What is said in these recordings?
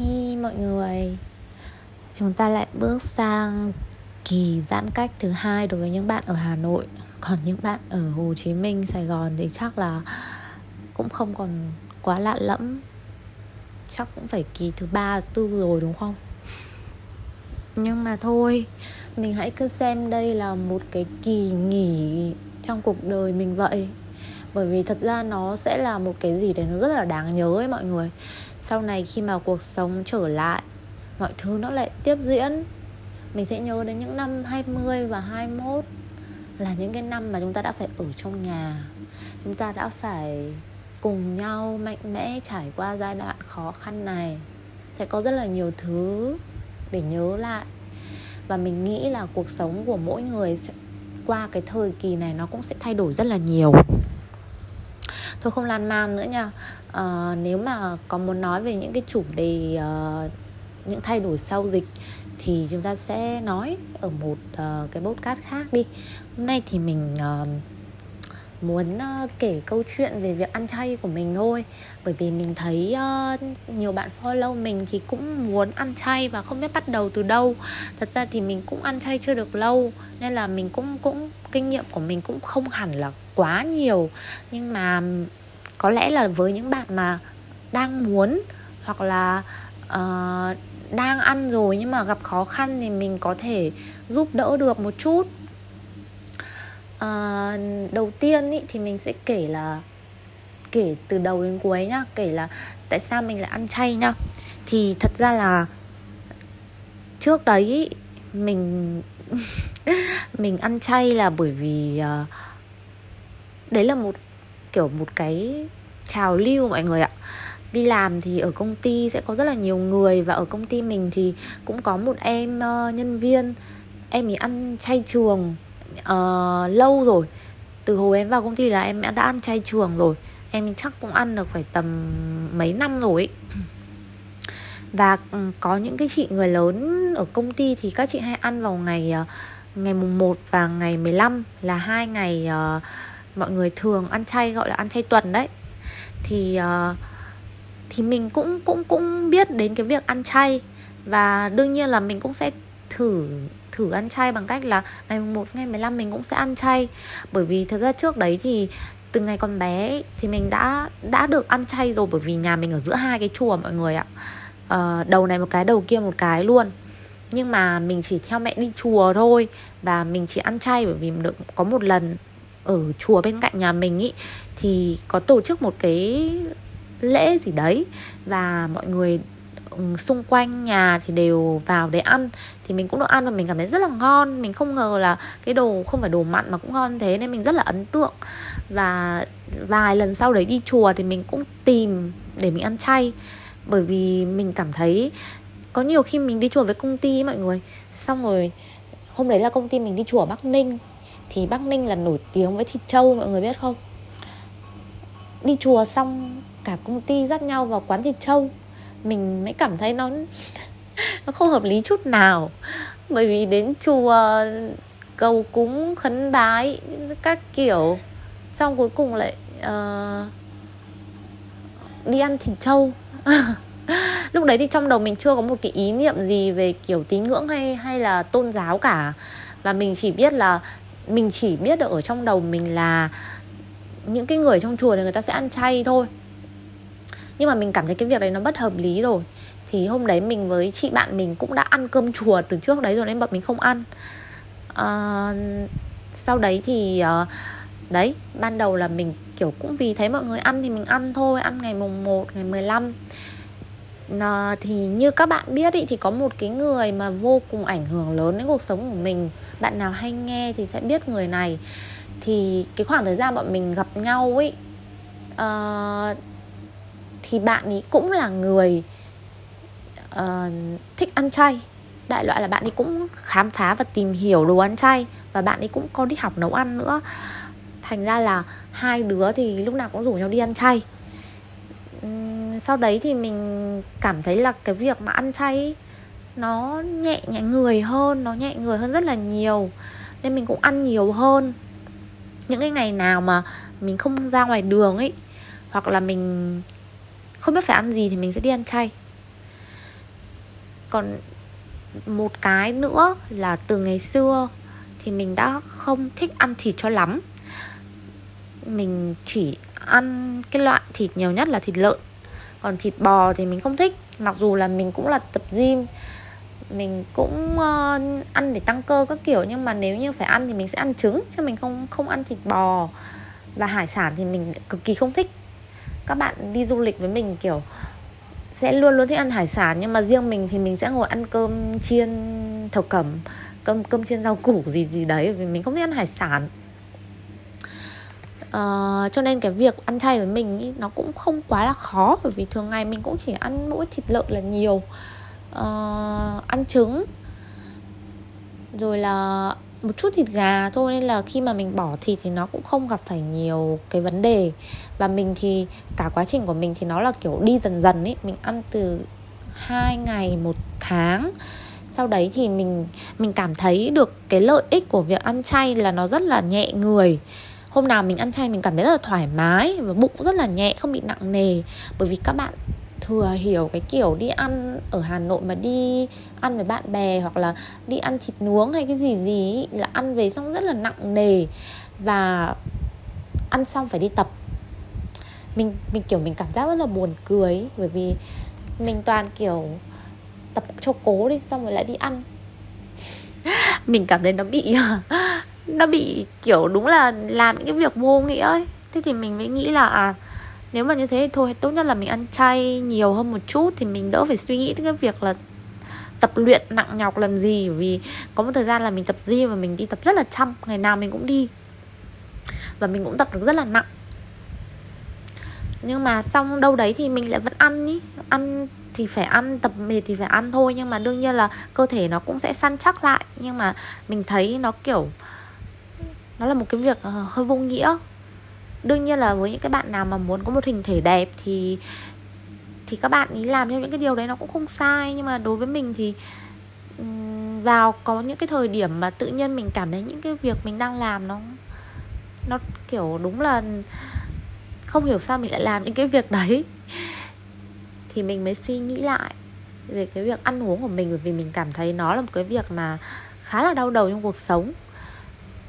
Hi mọi người. Chúng ta lại bước sang kỳ giãn cách thứ hai đối với những bạn ở Hà Nội. Còn những bạn ở Hồ Chí Minh, Sài Gòn thì chắc là cũng không còn quá lạ lẫm. Chắc cũng phải kỳ thứ ba, tư rồi đúng không? Nhưng mà thôi, mình hãy cứ xem đây là một cái kỳ nghỉ trong cuộc đời mình vậy. Bởi vì thật ra nó sẽ là một cái gì đấy nó rất là đáng nhớ ấy mọi người sau này khi mà cuộc sống trở lại, mọi thứ nó lại tiếp diễn. Mình sẽ nhớ đến những năm 20 và 21 là những cái năm mà chúng ta đã phải ở trong nhà. Chúng ta đã phải cùng nhau mạnh mẽ trải qua giai đoạn khó khăn này. Sẽ có rất là nhiều thứ để nhớ lại. Và mình nghĩ là cuộc sống của mỗi người qua cái thời kỳ này nó cũng sẽ thay đổi rất là nhiều thôi không lan man nữa nha. Uh, nếu mà có muốn nói về những cái chủ đề uh, những thay đổi sau dịch thì chúng ta sẽ nói ở một uh, cái podcast khác đi. Hôm nay thì mình uh, muốn uh, kể câu chuyện về việc ăn chay của mình thôi. Bởi vì mình thấy uh, nhiều bạn follow mình thì cũng muốn ăn chay và không biết bắt đầu từ đâu. Thật ra thì mình cũng ăn chay chưa được lâu nên là mình cũng cũng kinh nghiệm của mình cũng không hẳn là quá nhiều. Nhưng mà có lẽ là với những bạn mà đang muốn hoặc là uh, đang ăn rồi nhưng mà gặp khó khăn thì mình có thể giúp đỡ được một chút. À, đầu tiên ý, thì mình sẽ kể là kể từ đầu đến cuối nhá kể là tại sao mình lại ăn chay nhá. Thì thật ra là trước đấy ý, mình mình ăn chay là bởi vì uh, đấy là một kiểu một cái trào lưu mọi người ạ. Đi làm thì ở công ty sẽ có rất là nhiều người và ở công ty mình thì cũng có một em uh, nhân viên. Em ấy ăn chay trường uh, ờ, lâu rồi. Từ hồi em vào công ty là em đã ăn chay trường rồi. Em chắc cũng ăn được phải tầm mấy năm rồi ấy. và ừ, có những cái chị người lớn ở công ty thì các chị hay ăn vào ngày ờ, ngày mùng 1 và ngày 15 là hai ngày uh, mọi người thường ăn chay gọi là ăn chay tuần đấy. Thì uh, thì mình cũng cũng cũng biết đến cái việc ăn chay. Và đương nhiên là mình cũng sẽ thử thử ăn chay bằng cách là ngày 1 ngày 15 mình cũng sẽ ăn chay. Bởi vì thật ra trước đấy thì từ ngày còn bé thì mình đã đã được ăn chay rồi bởi vì nhà mình ở giữa hai cái chùa mọi người ạ. À, đầu này một cái đầu kia một cái luôn. Nhưng mà mình chỉ theo mẹ đi chùa thôi và mình chỉ ăn chay bởi vì được có một lần ở chùa bên cạnh nhà mình ý thì có tổ chức một cái lễ gì đấy và mọi người ừ, xung quanh nhà thì đều vào để ăn. Thì mình cũng được ăn và mình cảm thấy rất là ngon. Mình không ngờ là cái đồ không phải đồ mặn mà cũng ngon thế nên mình rất là ấn tượng. Và vài lần sau đấy đi chùa thì mình cũng tìm để mình ăn chay. Bởi vì mình cảm thấy có nhiều khi mình đi chùa với công ty mọi người. Xong rồi hôm đấy là công ty mình đi chùa ở bắc ninh thì bắc ninh là nổi tiếng với thịt trâu mọi người biết không? Đi chùa xong cả công ty dắt nhau vào quán thịt trâu. Mình mới cảm thấy nó nó không hợp lý chút nào. Bởi vì đến chùa cầu cúng khấn bái các kiểu. Xong cuối cùng lại uh, đi ăn thịt trâu. Lúc đấy thì trong đầu mình chưa có một cái ý niệm gì về kiểu tín ngưỡng hay hay là tôn giáo cả. Và mình chỉ biết là mình chỉ biết được ở trong đầu mình là những cái người trong chùa thì người ta sẽ ăn chay thôi. Nhưng mà mình cảm thấy cái việc đấy nó bất hợp lý rồi. Thì hôm đấy mình với chị bạn mình cũng đã ăn cơm chùa từ trước đấy rồi nên bọn mình không ăn. À, sau đấy thì uh, đấy ban đầu là mình kiểu cũng vì thấy mọi người ăn thì mình ăn thôi ăn ngày mùng 1, ngày 15 à, thì như các bạn biết ý, thì có một cái người mà vô cùng ảnh hưởng lớn đến cuộc sống của mình. Bạn nào hay nghe thì sẽ biết người này. Thì cái khoảng thời gian bọn mình gặp nhau ấy uh, ờ, thì bạn ấy cũng là người uh, thích ăn chay. Đại loại là bạn ấy cũng khám phá và tìm hiểu đồ ăn chay và bạn ấy cũng có đi học nấu ăn nữa. Thành ra là hai đứa thì lúc nào cũng rủ nhau đi ăn chay sau đấy thì mình cảm thấy là cái việc mà ăn chay nó nhẹ nhẹ người hơn, nó nhẹ người hơn rất là nhiều. Nên mình cũng ăn nhiều hơn. Những cái ngày nào mà mình không ra ngoài đường ấy hoặc là mình không biết phải ăn gì thì mình sẽ đi ăn chay. Còn một cái nữa là từ ngày xưa thì mình đã không thích ăn thịt cho lắm. Mình chỉ ăn cái loại thịt nhiều nhất là thịt lợn còn thịt bò thì mình không thích. Mặc dù là mình cũng là tập gym mình cũng uh, ăn để tăng cơ các kiểu nhưng mà nếu như phải ăn thì mình sẽ ăn trứng chứ mình không không ăn thịt bò. Và hải sản thì mình cực kỳ không thích. Các bạn đi du lịch với mình kiểu sẽ luôn luôn thích ăn hải sản nhưng mà riêng mình thì mình sẽ ngồi ăn cơm chiên thập cẩm cơm cơm chiên rau củ gì gì đấy vì mình không thích ăn hải sản uh, cho nên cái việc ăn chay với mình ý, nó cũng không quá là khó bởi vì thường ngày mình cũng chỉ ăn mỗi thịt lợn là nhiều. Uh, ăn trứng rồi là một chút thịt gà thôi nên là khi mà mình bỏ thịt thì nó cũng không gặp phải nhiều cái vấn đề. Và mình thì cả quá trình của mình thì nó là kiểu đi dần dần ấy mình ăn từ hai ngày một tháng. Sau đấy thì mình mình cảm thấy được cái lợi ích của việc ăn chay là nó rất là nhẹ người hôm nào mình ăn chay mình cảm thấy rất là thoải mái và bụng rất là nhẹ, không bị nặng nề. Bởi vì các bạn thừa hiểu cái kiểu đi ăn ở Hà Nội mà đi ăn với bạn bè hoặc là đi ăn thịt nướng hay cái gì gì là ăn về xong rất là nặng nề và ăn xong phải đi tập. Mình mình kiểu mình cảm giác rất là buồn cười bởi vì mình toàn kiểu tập cho cố đi, xong rồi lại đi ăn. Mình cảm thấy nó bị nó bị, kiểu, đúng là làm những cái việc vô nghĩa ấy. Thế thì mình mới nghĩ là à nếu mà như thế thì thôi, tốt nhất là mình ăn chay nhiều hơn một chút thì mình đỡ phải suy nghĩ đến cái việc là tập luyện nặng nhọc làm gì. Vì có một thời gian là mình tập gym và mình đi tập rất là chăm. Ngày nào mình cũng đi. Và mình cũng tập được rất là nặng. Nhưng mà xong đâu đấy thì mình lại vẫn ăn ý ăn thì phải ăn, tập mệt thì phải ăn thôi. Nhưng mà đương nhiên là cơ thể nó cũng sẽ săn chắc lại. Nhưng mà mình thấy nó, kiểu nó là một cái việc ờ, hơi vô nghĩa. Đương nhiên là với những cái bạn nào mà muốn có một hình thể đẹp thì thì các bạn ý làm theo những cái điều đấy nó cũng không sai. Nhưng mà đối với mình thì vào có những cái thời điểm mà tự nhiên mình cảm thấy những cái việc mình đang làm nó nó kiểu đúng là không hiểu sao mình lại làm những cái việc đấy. Thì mình mới suy nghĩ lại về cái việc ăn uống của mình, bởi vì mình cảm thấy nó là một cái việc mà khá là đau đầu trong cuộc sống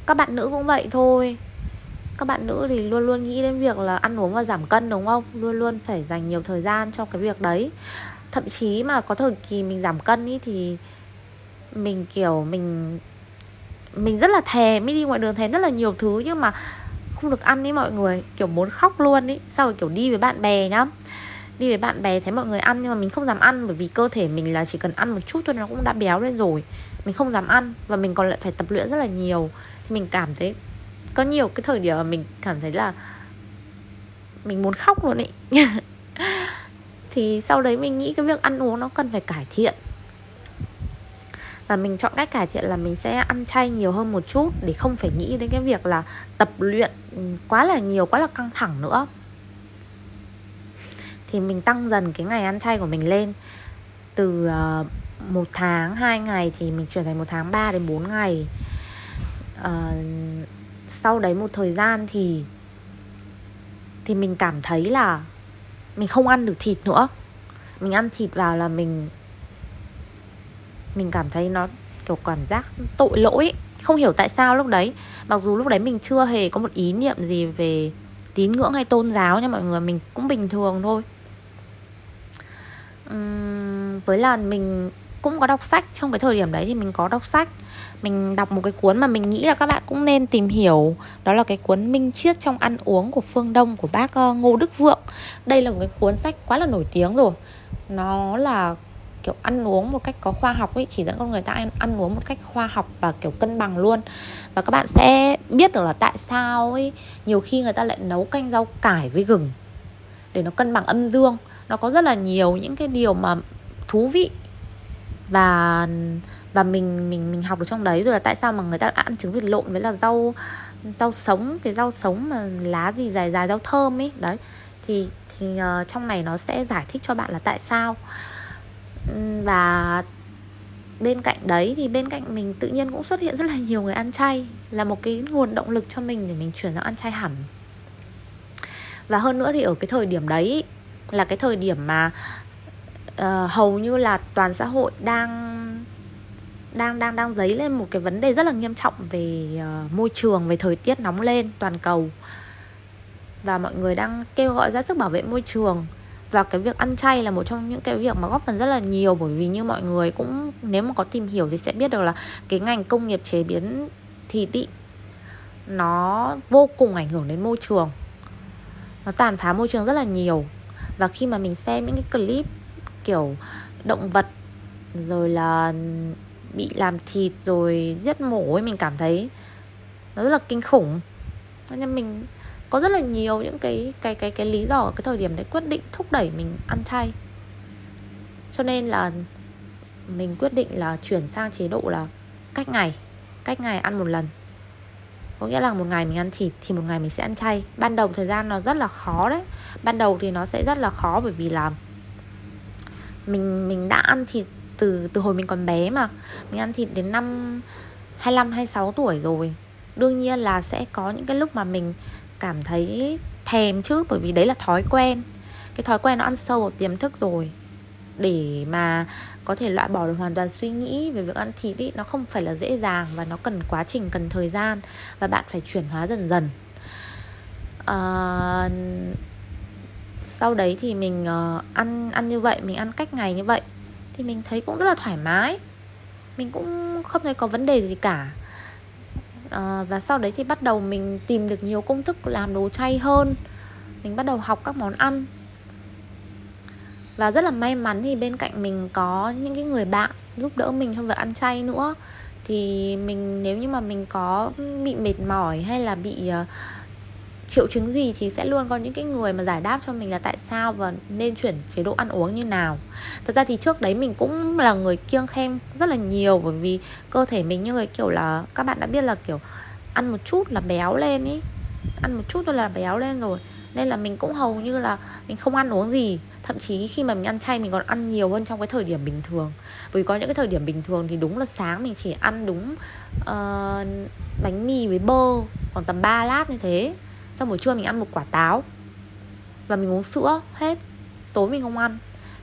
các bạn nữ cũng vậy thôi. Các bạn nữ thì luôn luôn nghĩ đến việc là ăn uống và giảm cân, đúng không? Luôn luôn phải dành nhiều thời gian cho cái việc đấy. Thậm chí mà có thời kỳ mình giảm cân ý thì mình, kiểu, mình mình rất là thèm mới đi ngoài đường thèm rất là nhiều thứ nhưng mà không được ăn ý mọi người. Kiểu muốn khóc luôn ý sau rồi, kiểu, đi với bạn bè nhá. Đi với bạn bè thấy mọi người ăn nhưng mà mình không dám ăn bởi vì cơ thể mình là chỉ cần ăn một chút thôi nó cũng đã béo lên rồi. Mình không dám ăn và mình còn lại phải tập luyện rất là nhiều mình cảm thấy có nhiều cái thời điểm mà mình cảm thấy là mình muốn khóc luôn ý thì sau đấy mình nghĩ cái việc ăn uống nó cần phải cải thiện. Và mình chọn cách cải thiện là mình sẽ ăn chay nhiều hơn một chút để không phải nghĩ đến cái việc là tập luyện ừ, quá là nhiều, quá là căng thẳng nữa. Thì mình tăng dần cái ngày ăn chay của mình lên. Từ ờ, một tháng, hai ngày thì mình chuyển thành một tháng 3 đến 4 ngày uh, sau đấy một thời gian thì thì mình cảm thấy là mình không ăn được thịt nữa. Mình ăn thịt vào là mình mình cảm thấy nó kiểu cảm giác tội lỗi. Không hiểu tại sao lúc đấy mặc dù lúc đấy mình chưa hề có một ý niệm gì về tín ngưỡng hay tôn giáo nha mọi người mình cũng bình thường thôi. Uhm, với là mình cũng có đọc sách. Trong cái thời điểm đấy thì mình có đọc sách mình đọc một cái cuốn mà mình nghĩ là các bạn cũng nên tìm hiểu. Đó là cái cuốn minh triết trong ăn uống của phương đông của bác ờ, ngô đức vượng. Đây là một cái cuốn sách quá là nổi tiếng rồi. Nó là kiểu ăn uống một cách có khoa học ấy chỉ dẫn con người ta ăn, ăn uống một cách khoa học và kiểu cân bằng luôn. Và các bạn sẽ biết được là tại sao ấy nhiều khi người ta lại nấu canh rau cải với gừng để nó cân bằng âm dương. Nó có rất là nhiều những cái điều mà thú vị và và mình mình mình học được trong đấy rồi là tại sao mà người ta ăn trứng vịt lộn với là rau rau sống cái rau sống mà lá gì dài dài rau thơm ấy. Đấy thì thì uh, trong này nó sẽ giải thích cho bạn là tại sao. Và bên cạnh đấy thì bên cạnh mình tự nhiên cũng xuất hiện rất là nhiều người ăn chay là một cái nguồn động lực cho mình để mình chuyển sang ăn chay hẳn. Và hơn nữa thì ở cái thời điểm đấy là cái thời điểm mà uh, hầu như là toàn xã hội đang đang đang đang dấy lên một cái vấn đề rất là nghiêm trọng về uh, môi trường về thời tiết nóng lên toàn cầu. Và mọi người đang kêu gọi ra sức bảo vệ môi trường. Và cái việc ăn chay là một trong những cái việc mà góp phần rất là nhiều bởi vì như mọi người cũng nếu mà có tìm hiểu thì sẽ biết được là cái ngành công nghiệp chế biến thịt ý nó vô cùng ảnh hưởng đến môi trường. Nó tàn phá môi trường rất là nhiều. Và khi mà mình xem những cái clip kiểu động vật rồi là bị làm thịt rồi giết mổ ấy, mình cảm thấy nó rất là kinh khủng. Nên mình có rất là nhiều những cái cái cái cái lý do ở cái thời điểm đấy quyết định thúc đẩy mình ăn chay. Cho nên là mình quyết định là chuyển sang chế độ là cách ngày cách ngày ăn một lần. Có nghĩa là một ngày mình ăn thịt thì một ngày mình sẽ ăn chay. Ban đầu thời gian nó rất là khó đấy. Ban đầu thì nó sẽ rất là khó bởi vì là mình mình đã ăn thịt từ từ hồi mình còn bé mà. Mình ăn thịt đến năm 25 26 tuổi rồi. Đương nhiên là sẽ có những cái lúc mà mình cảm thấy thèm chứ bởi vì đấy là thói quen. Cái thói quen nó ăn sâu vào tiềm thức rồi. Để mà có thể loại bỏ được hoàn toàn suy nghĩ về việc ăn thịt ý, nó không phải là dễ dàng và nó cần quá trình cần thời gian và bạn phải chuyển hóa dần dần. À, sau đấy thì mình uh, ăn ăn như vậy mình ăn cách ngày như vậy thì mình thấy cũng rất là thoải mái. Mình cũng không thấy có vấn đề gì cả. À, và sau đấy thì bắt đầu mình tìm được nhiều công thức làm đồ chay hơn. Mình bắt đầu học các món ăn. Và rất là may mắn thì bên cạnh mình có những cái người bạn giúp đỡ mình trong việc ăn chay nữa. Thì mình nếu như mà mình có bị mệt mỏi hay là bị uh, triệu chứng gì thì sẽ luôn có những cái người mà giải đáp cho mình là tại sao và nên chuyển chế độ ăn uống như nào. Thật ra thì trước đấy mình cũng là người kiêng khem rất là nhiều bởi vì cơ thể mình như người kiểu là các bạn đã biết là kiểu ăn một chút là béo lên ý. Ăn một chút thôi là béo lên rồi. Nên là mình cũng hầu như là mình không ăn uống gì. Thậm chí khi mà mình ăn chay mình còn ăn nhiều hơn trong cái thời điểm bình thường. Bởi vì có những cái thời điểm bình thường thì đúng là sáng mình chỉ ăn đúng uh, bánh mì với bơ khoảng tầm 3 lát như thế xong buổi trưa mình ăn một quả táo. Và mình uống sữa hết tối mình không ăn.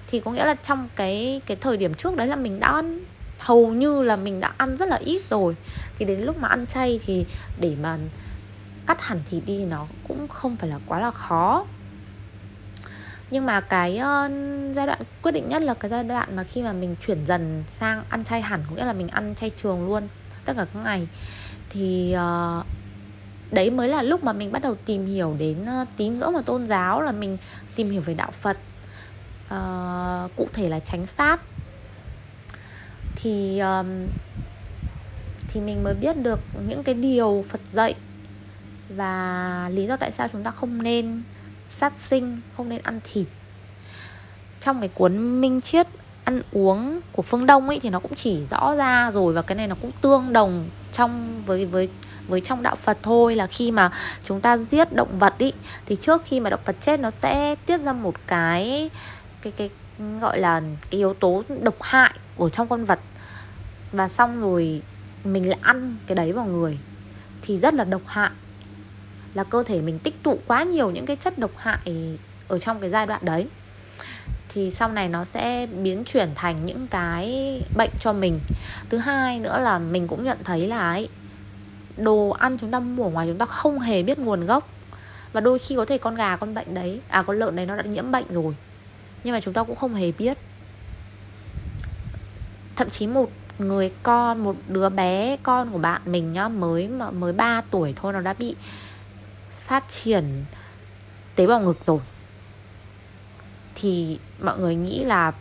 Thì có nghĩa là trong cái cái thời điểm trước đấy là mình đã ăn hầu như là mình đã ăn rất là ít rồi. Thì đến lúc mà ăn chay thì để mà cắt hẳn thịt đi nó cũng không phải là quá là khó. Nhưng mà cái uh, giai đoạn quyết định nhất là cái giai đoạn mà khi mà mình chuyển dần sang ăn chay hẳn có nghĩa là mình ăn chay trường luôn tất cả các ngày. Thì uh, đấy mới là lúc mà mình bắt đầu tìm hiểu đến ờ, tín ngưỡng và tôn giáo là mình tìm hiểu về đạo phật. Uh, cụ thể là chánh pháp. Thì um, thì mình mới biết được những cái điều phật dạy và lý do tại sao chúng ta không nên sát sinh không nên ăn thịt. Trong cái cuốn minh triết ăn uống của phương đông ấy thì nó cũng chỉ rõ ra rồi và cái này nó cũng tương đồng trong với với với trong đạo Phật thôi là khi mà chúng ta giết động vật ý, thì trước khi mà động vật chết nó sẽ tiết ra một cái cái cái, gọi là cái yếu tố độc hại của trong con vật. Và xong rồi mình lại ăn cái đấy vào người thì rất là độc hại, là cơ thể mình tích tụ quá nhiều những cái chất độc hại ở trong cái giai đoạn đấy. Thì sau này nó sẽ biến chuyển thành những cái bệnh cho mình. Thứ hai nữa là mình cũng nhận thấy là ấy đồ ăn chúng ta mua ở ngoài chúng ta không hề biết nguồn gốc. Và đôi khi có thể con gà, con bệnh đấy à con lợn đấy nó đã nhiễm bệnh rồi, nhưng mà chúng ta cũng không hề biết. Thậm chí một người con, một đứa bé con của bạn mình nhá, mới mà mới 3 tuổi thôi, nó đã bị phát triển tế bào ngực rồi. Thì mọi người nghĩ là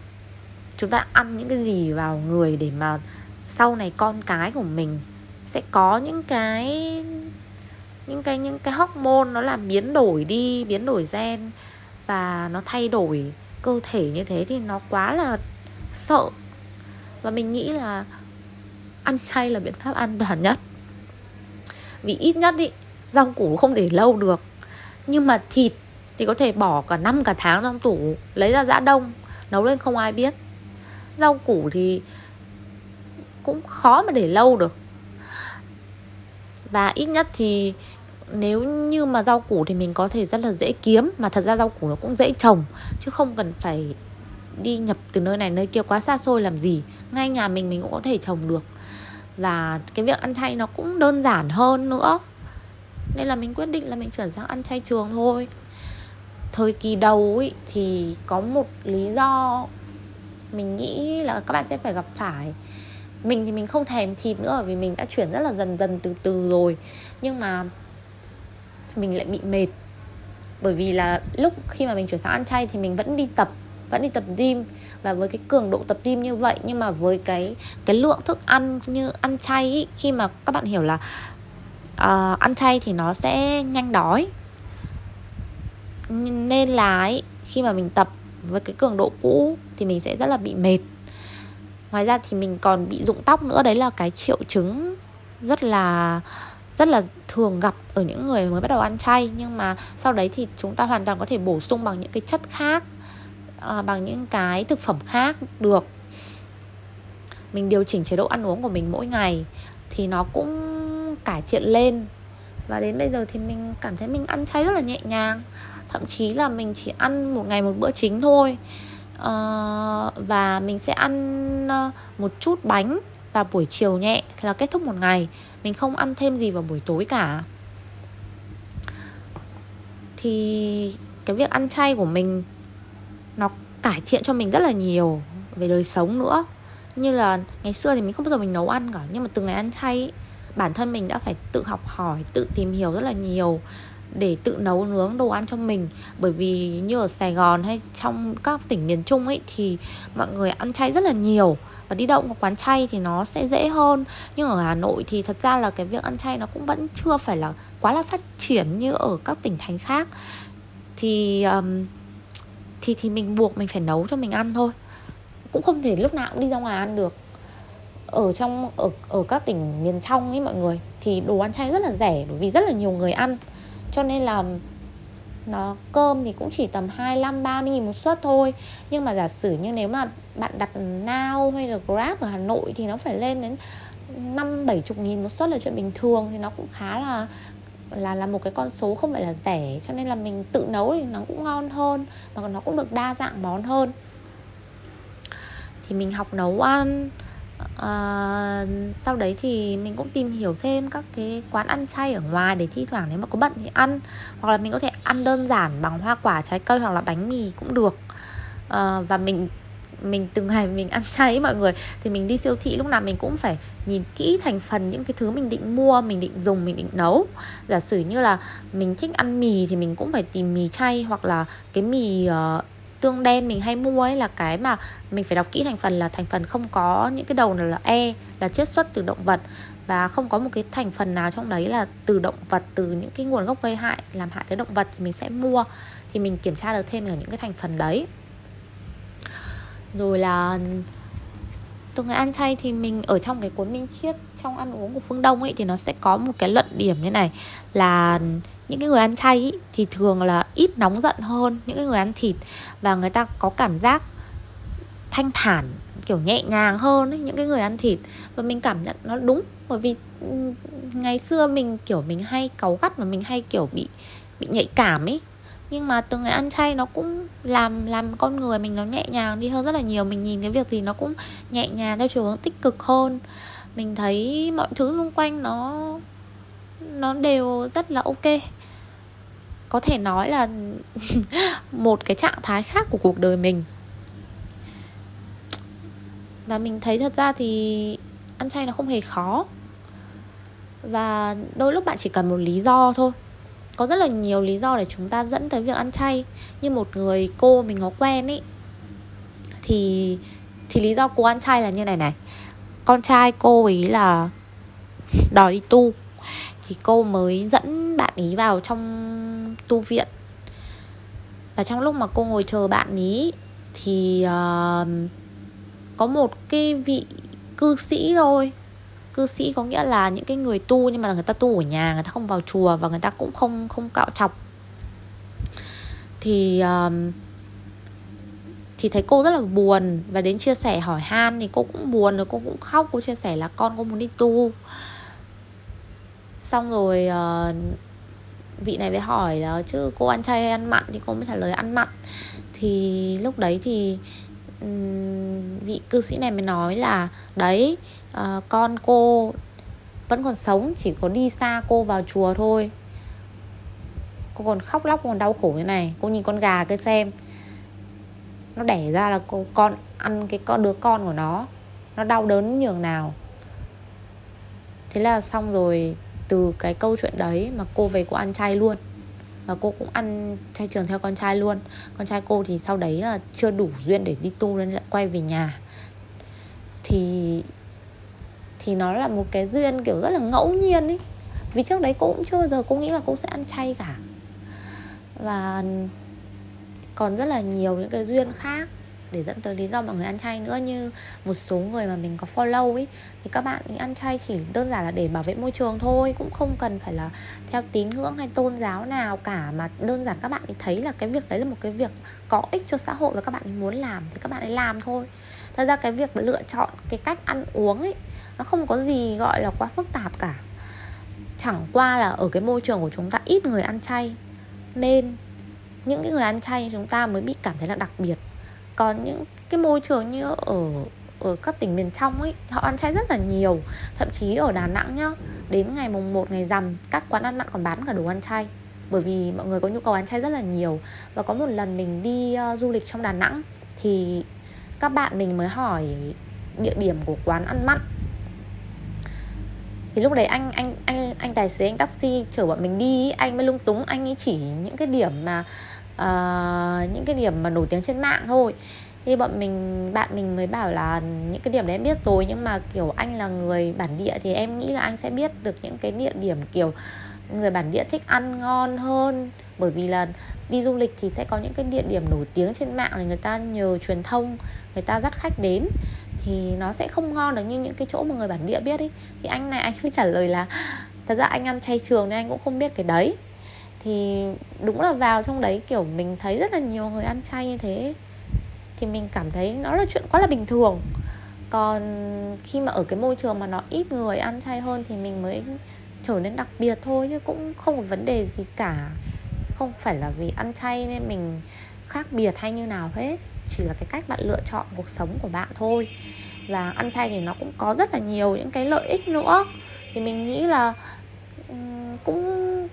chúng ta ăn những cái gì vào người để mà sau này con cái của mình sẽ có những cái những cái những cái hormone nó làm biến đổi đi, biến đổi gen và nó thay đổi cơ thể như thế thì nó quá là sợ. Và mình nghĩ là ăn chay là biện pháp an toàn nhất. Vì ít nhất ý, rau củ không để lâu được. Nhưng mà thịt thì có thể bỏ cả năm cả tháng trong tủ, lấy ra giã đông, nấu lên không ai biết. Rau củ thì cũng khó mà để lâu được và ít nhất thì nếu như mà rau củ thì mình có thể rất là dễ kiếm. Mà thật ra rau củ nó cũng dễ trồng chứ không cần phải đi nhập từ nơi này nơi kia quá xa xôi làm gì. Ngay nhà mình mình cũng có thể trồng được. Và cái việc ăn chay nó cũng đơn giản hơn nữa. Nên là mình quyết định là mình chuyển sang ăn chay trường thôi. Thời kỳ đầu ý, thì có một lý do mình nghĩ là các bạn sẽ phải gặp phải mình thì mình không thèm thịt nữa vì mình đã chuyển rất là dần dần từ từ rồi. Nhưng mà mình lại bị mệt. Bởi vì là lúc khi mà mình chuyển sang ăn chay thì mình vẫn đi tập vẫn đi tập gym. Và với cái cường độ tập gym như vậy nhưng mà với cái cái lượng thức ăn như ăn chay ý, khi mà các bạn hiểu là uh, ăn chay thì nó sẽ nhanh đói. Nên là ý, khi mà mình tập với cái cường độ cũ thì mình sẽ rất là bị mệt ngoài ra thì mình còn bị rụng tóc nữa đấy là cái triệu chứng rất là rất là thường gặp ở những người mới bắt đầu ăn chay. Nhưng mà sau đấy thì chúng ta hoàn toàn có thể bổ sung bằng những cái chất khác à, bằng những cái thực phẩm khác được. Mình điều chỉnh chế độ ăn uống của mình mỗi ngày thì nó cũng cải thiện lên. Và đến bây giờ thì mình cảm thấy mình ăn chay rất là nhẹ nhàng. Thậm chí là mình chỉ ăn một ngày một bữa chính thôi uh, và mình sẽ ăn ờ, một chút bánh vào buổi chiều nhẹ là kết thúc một ngày. Mình không ăn thêm gì vào buổi tối cả. Thì cái việc ăn chay của mình nó cải thiện cho mình rất là nhiều về đời sống nữa. Như là ngày xưa thì mình không bao giờ mình nấu ăn cả nhưng mà từ ngày ăn chay bản thân mình đã phải tự học hỏi tự tìm hiểu rất là nhiều để tự nấu nướng đồ ăn cho mình. Bởi vì như ở Sài Gòn hay trong các tỉnh miền Trung ấy thì mọi người ăn chay rất là nhiều. Và đi động có quán chay thì nó sẽ dễ hơn. Nhưng ở Hà Nội thì thật ra là cái việc ăn chay nó cũng vẫn chưa phải là quá là phát triển như ở các tỉnh thành khác. Thì um, thì thì mình buộc mình phải nấu cho mình ăn thôi. Cũng không thể lúc nào cũng đi ra ngoài ăn được. Ở trong ở ở các tỉnh miền trong ấy mọi người thì đồ ăn chay rất là rẻ bởi vì rất là nhiều người ăn cho nên là nó, cơm thì cũng chỉ tầm 25 30 nghìn một suất thôi. Nhưng mà giả sử như nếu mà bạn đặt Now hay là Grab ở Hà Nội thì nó phải lên đến 5 70 nghìn một suất là chuyện bình thường. Thì nó cũng khá là là là một cái con số không phải là rẻ. Cho nên là mình tự nấu thì nó cũng ngon hơn và nó cũng được đa dạng món hơn. Thì mình học nấu ăn à, sau đấy thì mình cũng tìm hiểu thêm các cái quán ăn chay ở ngoài để thi thoảng nếu mà có bận thì ăn. Hoặc là mình có thể ăn đơn giản bằng hoa quả trái cây hoặc là bánh mì cũng được. À, và mình mình từng ngày mình ăn chay mọi người. Thì mình đi siêu thị lúc nào mình cũng phải nhìn kỹ thành phần những cái thứ mình định mua mình định dùng mình định nấu. Giả sử như là mình thích ăn mì thì mình cũng phải tìm mì chay hoặc là cái mì uh, tương đen mình hay mua ấy là cái mà mình phải đọc kỹ thành phần là thành phần không có những cái đầu nào là e là chiết xuất từ động vật. Và không có một cái thành phần nào trong đấy là từ động vật, từ những cái nguồn gốc gây hại, làm hại tới động vật thì mình sẽ mua. Thì mình kiểm tra được thêm ở những cái thành phần đấy. Rồi là từ ngày ăn chay thì mình ở trong cái cuốn minh khiết, trong ăn uống của phương đông ấy thì nó sẽ có một cái luận điểm như này là những cái người ăn chay ý, thì thường là ít nóng giận hơn những cái người ăn thịt. Và người ta có cảm giác thanh thản kiểu nhẹ nhàng hơn ấy, những cái người ăn thịt. Và mình cảm nhận nó đúng bởi vì ngày xưa mình kiểu mình hay cáu gắt và mình hay kiểu bị bị nhạy cảm ấy nhưng mà từ ngày ăn chay nó cũng làm làm con người mình nó nhẹ nhàng đi hơn rất là nhiều. Mình nhìn cái việc gì nó cũng nhẹ nhàng theo chiều hướng tích cực hơn. Mình thấy mọi thứ xung quanh nó nó đều rất là ok có thể nói là một cái trạng thái khác của cuộc đời mình. Và mình thấy thật ra thì ăn chay nó không hề khó. Và đôi lúc bạn chỉ cần một lý do thôi. Có rất là nhiều lý do để chúng ta dẫn tới việc ăn chay. Như một người cô mình có quen ấy thì thì lý do cô ăn chay là như này này. Con trai cô ấy là đòi đi tu. Thì cô mới dẫn bạn ý vào trong tu viện. Và trong lúc mà cô ngồi chờ bạn ý thì uh, có một cái vị cư sĩ thôi. Cư sĩ có nghĩa là những cái người tu nhưng mà người ta tu ở nhà người ta không vào chùa và người ta cũng không không cạo chọc. Thì uh, thì thấy cô rất là buồn và đến chia sẻ hỏi han thì cô cũng buồn rồi cô cũng khóc cô chia sẻ là con cô muốn đi tu. Xong rồi uh, vị này mới hỏi là chứ cô ăn chay hay ăn mặn thì cô mới trả lời ăn mặn. Thì lúc đấy thì vị cư sĩ này mới nói là đấy uh, con cô vẫn còn sống chỉ có đi xa cô vào chùa thôi. Cô còn khóc lóc còn đau khổ như này. Cô nhìn con gà cứ xem nó đẻ ra là cô con ăn cái con đứa con của nó nó đau đớn nhường nào. Thế là xong rồi từ cái câu chuyện đấy mà cô về cô ăn chay luôn. Và cô cũng ăn chay trường theo con trai luôn. Con trai cô thì sau đấy là chưa đủ duyên để đi tu nên lại quay về nhà. Thì thì nó là một cái duyên kiểu rất là ngẫu nhiên ấy. Vì trước đấy cô cũng chưa bao giờ cô nghĩ là cô sẽ ăn chay cả. Và còn rất là nhiều những cái duyên khác để dẫn tới lý do mọi người ăn chay nữa. Như một số người mà mình có follow ấy thì các bạn ăn chay chỉ đơn giản là để bảo vệ môi trường thôi, cũng không cần phải là theo tín ngưỡng hay tôn giáo nào cả. Mà đơn giản các bạn ấy thấy là cái việc đấy là một cái việc có ích cho xã hội và các bạn ấy muốn làm thì các bạn ấy làm thôi. Thật ra cái việc lựa chọn cái cách ăn uống ấy nó không có gì gọi là quá phức tạp cả. Chẳng qua là ở cái môi trường của chúng ta ít người ăn chay, nên những cái người ăn chay chúng ta mới bị cảm thấy là đặc biệt còn những cái môi trường như ở ở các tỉnh miền trong ấy họ ăn chay rất là nhiều. Thậm chí ở Đà Nẵng nhá đến ngày mùng 1 ngày rằm các quán ăn mặn còn bán cả đồ ăn chay. Bởi vì mọi người có nhu cầu ăn chay rất là nhiều. Và có một lần mình đi uh, du lịch trong Đà Nẵng thì các bạn mình mới hỏi địa điểm của quán ăn mặn. Thì lúc đấy anh anh anh anh tài xế anh taxi chở bọn mình đi anh mới lung túng anh ấy chỉ những cái điểm mà uh, những cái điểm mà nổi tiếng trên mạng thôi. Thì bọn mình bạn mình mới bảo là những cái điểm đấy em biết rồi nhưng mà kiểu anh là người bản địa thì em nghĩ là anh sẽ biết được những cái địa điểm kiểu người bản địa thích ăn ngon hơn. Bởi vì là đi du lịch thì sẽ có những cái địa điểm nổi tiếng trên mạng là người ta nhờ truyền thông người ta dắt khách đến. Thì nó sẽ không ngon được như những cái chỗ mà người bản địa biết ấy. Thì anh này anh mới trả lời là thật ra anh ăn chay trường nên anh cũng không biết cái đấy thì đúng là vào trong đấy, kiểu, mình thấy rất là nhiều người ăn chay như thế. Thì mình cảm thấy nó là chuyện quá là bình thường. Còn khi mà ở cái môi trường mà nó ít người ăn chay hơn thì mình mới trở nên đặc biệt thôi, chứ cũng không có vấn đề gì cả. Không phải là vì ăn chay nên mình khác biệt hay như nào hết. Chỉ là cái cách bạn lựa chọn cuộc sống của bạn thôi. Và ăn chay thì nó cũng có rất là nhiều những cái lợi ích nữa. Thì mình nghĩ là cũng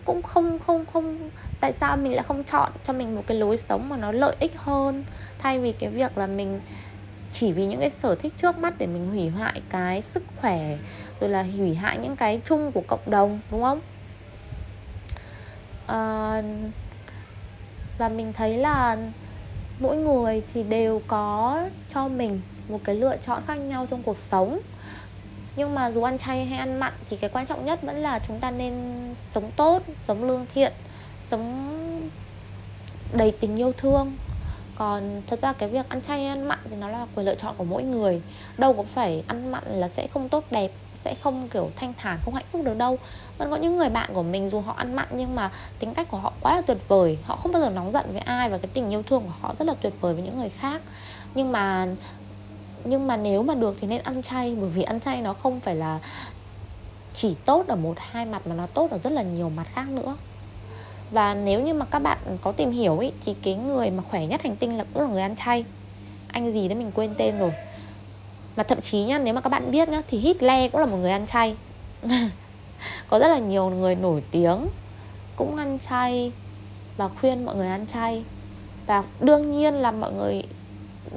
cũng không không không tại sao mình lại không chọn cho mình một cái lối sống mà nó lợi ích hơn? Thay vì cái việc là mình chỉ vì những cái sở thích trước mắt để mình hủy hoại cái sức khỏe rồi là hủy hại những cái chung của cộng đồng đúng không? À, và mình thấy là mỗi người thì đều có cho mình một cái lựa chọn khác nhau trong cuộc sống nhưng mà dù ăn chay hay ăn mặn thì cái quan trọng nhất vẫn là chúng ta nên sống tốt, sống lương thiện, sống đầy tình yêu thương. Còn thật ra cái việc ăn chay hay ăn mặn thì nó là quyền lựa chọn của mỗi người. Đâu có phải ăn mặn là sẽ không tốt đẹp, sẽ không kiểu thanh thản, không hạnh phúc được đâu. Vẫn có những người bạn của mình dù họ ăn mặn nhưng mà tính cách của họ quá là tuyệt vời. Họ không bao giờ nóng giận với ai và cái tình yêu thương của họ rất là tuyệt vời với những người khác. Nhưng mà nhưng mà nếu mà được thì nên ăn chay bởi vì ăn chay nó không phải là chỉ tốt ở một hai mặt mà nó tốt ở rất là nhiều mặt khác nữa. Và nếu như mà các bạn có tìm hiểu ý, thì cái người mà khỏe nhất hành tinh là cũng là người ăn chay. Anh gì đấy mình quên tên rồi. Mà thậm chí nhá nếu mà các bạn biết nhá thì Hitler cũng là một người ăn chay. Có rất là nhiều người nổi tiếng cũng ăn chay và khuyên mọi người ăn chay. Và đương nhiên là mọi người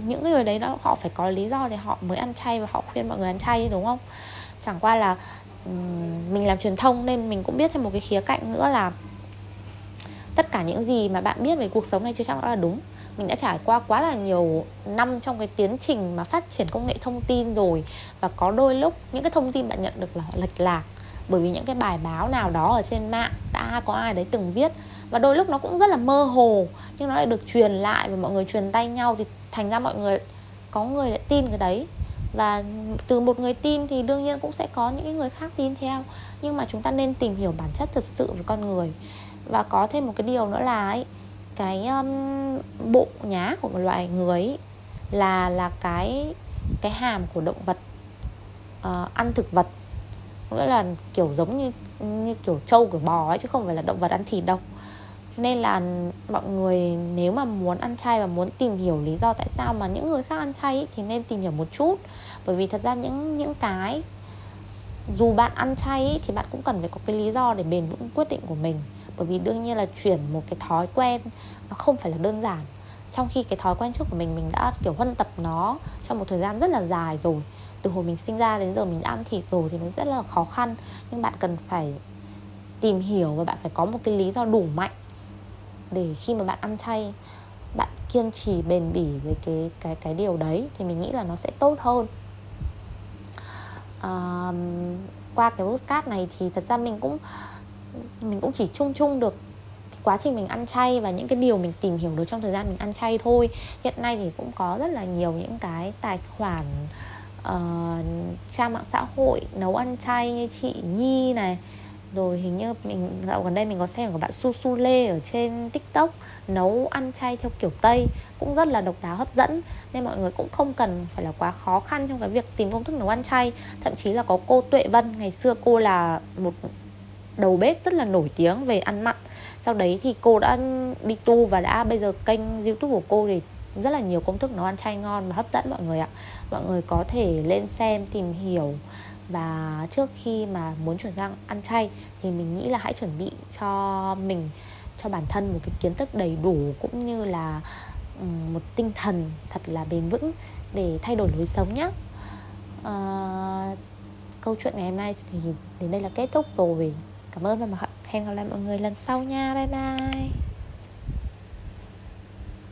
những người đấy đó, họ phải có lý do thì họ mới ăn chay và họ khuyên mọi người ăn chay, đúng không? Chẳng qua là mình làm truyền thông nên mình cũng biết thêm một cái khía cạnh nữa là tất cả những gì mà bạn biết về cuộc sống này chưa chắc đã là đúng. Mình đã trải qua quá là nhiều năm trong cái tiến trình mà phát triển công nghệ thông tin rồi và có đôi lúc những cái thông tin bạn nhận được là lệch lạc bởi vì những cái bài báo nào đó ở trên mạng đã có ai đấy từng viết và đôi lúc nó cũng rất là mơ hồ nhưng nó lại được truyền lại và mọi người truyền tay nhau thì thành ra mọi người có người lại tin cái đấy. Và từ một người tin thì đương nhiên cũng sẽ có những người khác tin theo. Nhưng mà chúng ta nên tìm hiểu bản chất thật sự về con người. Và có thêm một cái điều nữa là ấy, cái um, bộ nhá của một loại người ấy, là là cái cái hàm của động vật uh, ăn thực vật. Nghĩa là kiểu giống như như kiểu trâu kiểu bò ấy chứ không phải là động vật ăn thịt đâu nên là mọi người nếu mà muốn ăn chay và muốn tìm hiểu lý do tại sao mà những người khác ăn chay ý, thì nên tìm hiểu một chút. Bởi vì thật ra những những cái dù bạn ăn chay ý, thì bạn cũng cần phải có cái lý do để bền vững quyết định của mình. Bởi vì đương nhiên là chuyển một cái thói quen nó không phải là đơn giản. Trong khi cái thói quen trước của mình mình đã kiểu huân tập nó trong một thời gian rất là dài rồi. Từ hồi mình sinh ra đến giờ mình đã ăn thịt rồi thì nó rất là khó khăn. Nhưng bạn cần phải tìm hiểu và bạn phải có một cái lý do đủ mạnh để khi mà bạn ăn chay bạn kiên trì bền bỉ với cái cái cái điều đấy thì mình nghĩ là nó sẽ tốt hơn. À, qua cái postcard này thì thật ra mình cũng mình cũng chỉ chung chung được quá trình mình ăn chay và những cái điều mình tìm hiểu được trong thời gian mình ăn chay thôi. Hiện nay thì cũng có rất là nhiều những cái tài khoản uh, trang mạng xã hội nấu ăn chay như chị nhi này rồi hình như mình, dạo gần đây mình có xem của bạn su su lê ở trên tiktok, nấu ăn chay theo kiểu tây, cũng rất là độc đáo, hấp dẫn. Nên mọi người cũng không cần phải là quá khó khăn trong cái việc tìm công thức nấu ăn chay. Thậm chí là có cô tuệ vân, ngày xưa cô là một đầu bếp rất là nổi tiếng về ăn mặn. Sau đấy thì cô đã đi tu và đã bây giờ kênh youtube của cô thì rất là nhiều công thức nấu ăn chay ngon và hấp dẫn mọi người ạ. Mọi người có thể lên xem, tìm hiểu và trước khi mà muốn chuyển sang ăn chay thì mình nghĩ là hãy chuẩn bị cho mình cho bản thân một cái kiến thức đầy đủ cũng như là một tinh thần thật là bền vững để thay đổi lối sống nhé à, ờ, câu chuyện ngày hôm nay thì đến đây là kết thúc rồi. Cảm ơn và hẹn gặp lại mọi người lần sau nha. Bye bye.